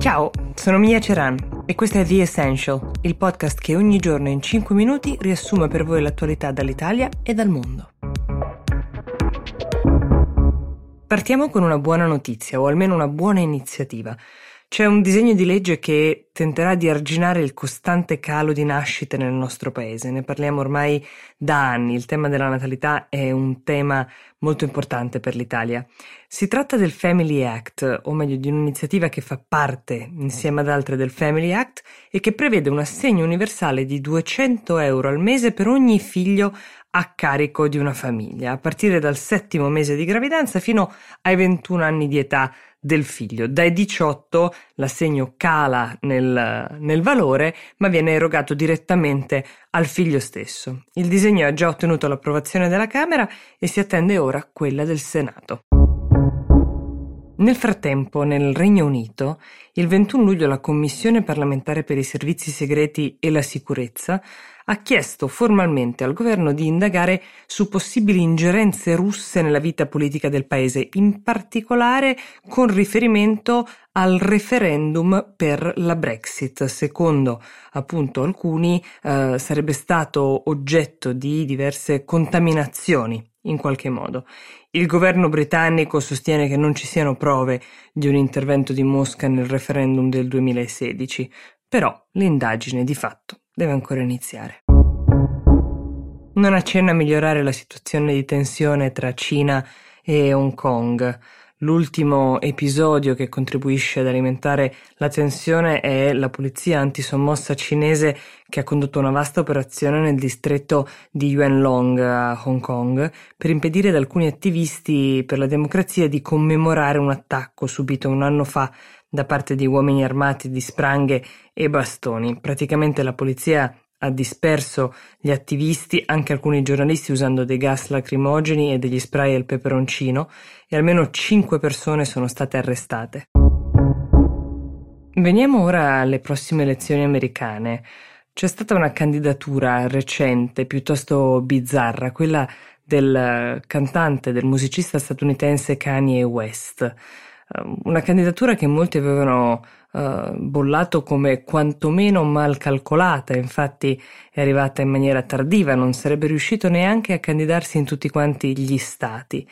Ciao, sono Mia Ceran e questo è The Essential, il podcast che ogni giorno in 5 minuti riassume per voi l'attualità dall'Italia e dal mondo. Partiamo con una buona notizia, o almeno una buona iniziativa. C'è un disegno di legge che tenterà di arginare il costante calo di nascite nel nostro paese. Ne parliamo ormai da anni. Il tema della natalità è un tema molto importante per l'Italia. Si tratta del Family Act, o meglio di un'iniziativa che fa parte, insieme ad altre, del Family Act e che prevede un assegno universale di 200 euro al mese per ogni figlio a carico di una famiglia, a partire dal settimo mese di gravidanza fino ai 21 anni di età del figlio. Dai 18 l'assegno cala nel, nel, valore, ma viene erogato direttamente al figlio stesso. Il disegno ha già ottenuto l'approvazione della Camera e si attende ora quella del Senato. Nel frattempo, nel Regno Unito, il 21 luglio la Commissione parlamentare per i servizi segreti e la sicurezza ha chiesto formalmente al governo di indagare su possibili ingerenze russe nella vita politica del paese, in particolare con riferimento al referendum per la Brexit. Secondo appunto alcuni eh, sarebbe stato oggetto di diverse contaminazioni in qualche modo. Il governo britannico sostiene che non ci siano prove di un intervento di Mosca nel referendum del 2016, però l'indagine di fatto deve ancora iniziare. Non accenna a migliorare la situazione di tensione tra Cina e Hong Kong. L'ultimo episodio che contribuisce ad alimentare la tensione è la polizia antisommossa cinese che ha condotto una vasta operazione nel distretto di Yuanlong a Hong Kong per impedire ad alcuni attivisti per la democrazia di commemorare un attacco subito un anno fa da parte di uomini armati di spranghe e bastoni. Praticamente la polizia ha disperso gli attivisti, anche alcuni giornalisti usando dei gas lacrimogeni e degli spray al peperoncino e almeno cinque persone sono state arrestate. Veniamo ora alle prossime elezioni americane. C'è stata una candidatura recente piuttosto bizzarra, quella del cantante, del musicista statunitense Kanye West. Ehm, una candidatura che molti avevano uh, bollato come quantomeno mal calcolata, infatti è arrivata in maniera tardiva, non sarebbe riuscito neanche a candidarsi in tutti quanti gli stati.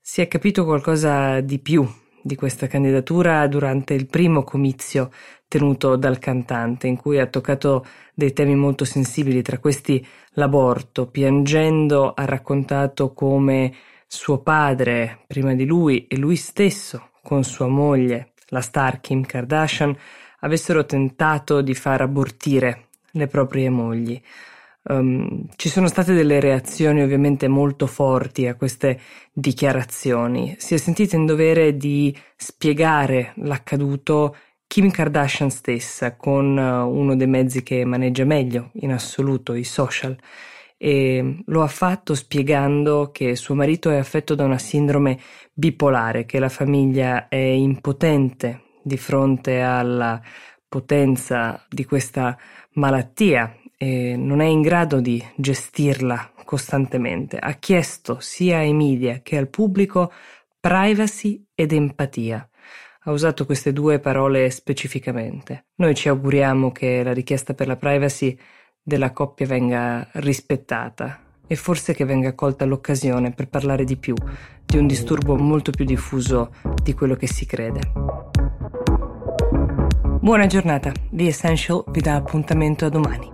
Si è capito qualcosa di più di questa candidatura durante il primo comizio tenuto dal cantante, in cui ha toccato dei temi molto sensibili, tra questi l'aborto. Piangendo ha raccontato come suo padre, prima di lui, e lui stesso con sua moglie, la star Kim Kardashian, avessero tentato di far abortire le proprie mogli. Um, ci sono state delle reazioni ovviamente molto forti a queste dichiarazioni. Si è sentita in dovere di spiegare l'accaduto Kim Kardashian stessa con uh, uno dei mezzi che maneggia meglio in assoluto, i social e lo ha fatto spiegando che suo marito è affetto da una sindrome bipolare, che la famiglia è impotente di fronte alla potenza di questa malattia e non è in grado di gestirla costantemente. Ha chiesto sia ai media che al pubblico privacy ed empatia. Ha usato queste due parole specificamente. Noi ci auguriamo che la richiesta per la privacy della coppia venga rispettata e forse che venga colta l'occasione per parlare di più di un disturbo molto più diffuso di quello che si crede. Buona giornata, The Essential vi dà appuntamento a domani.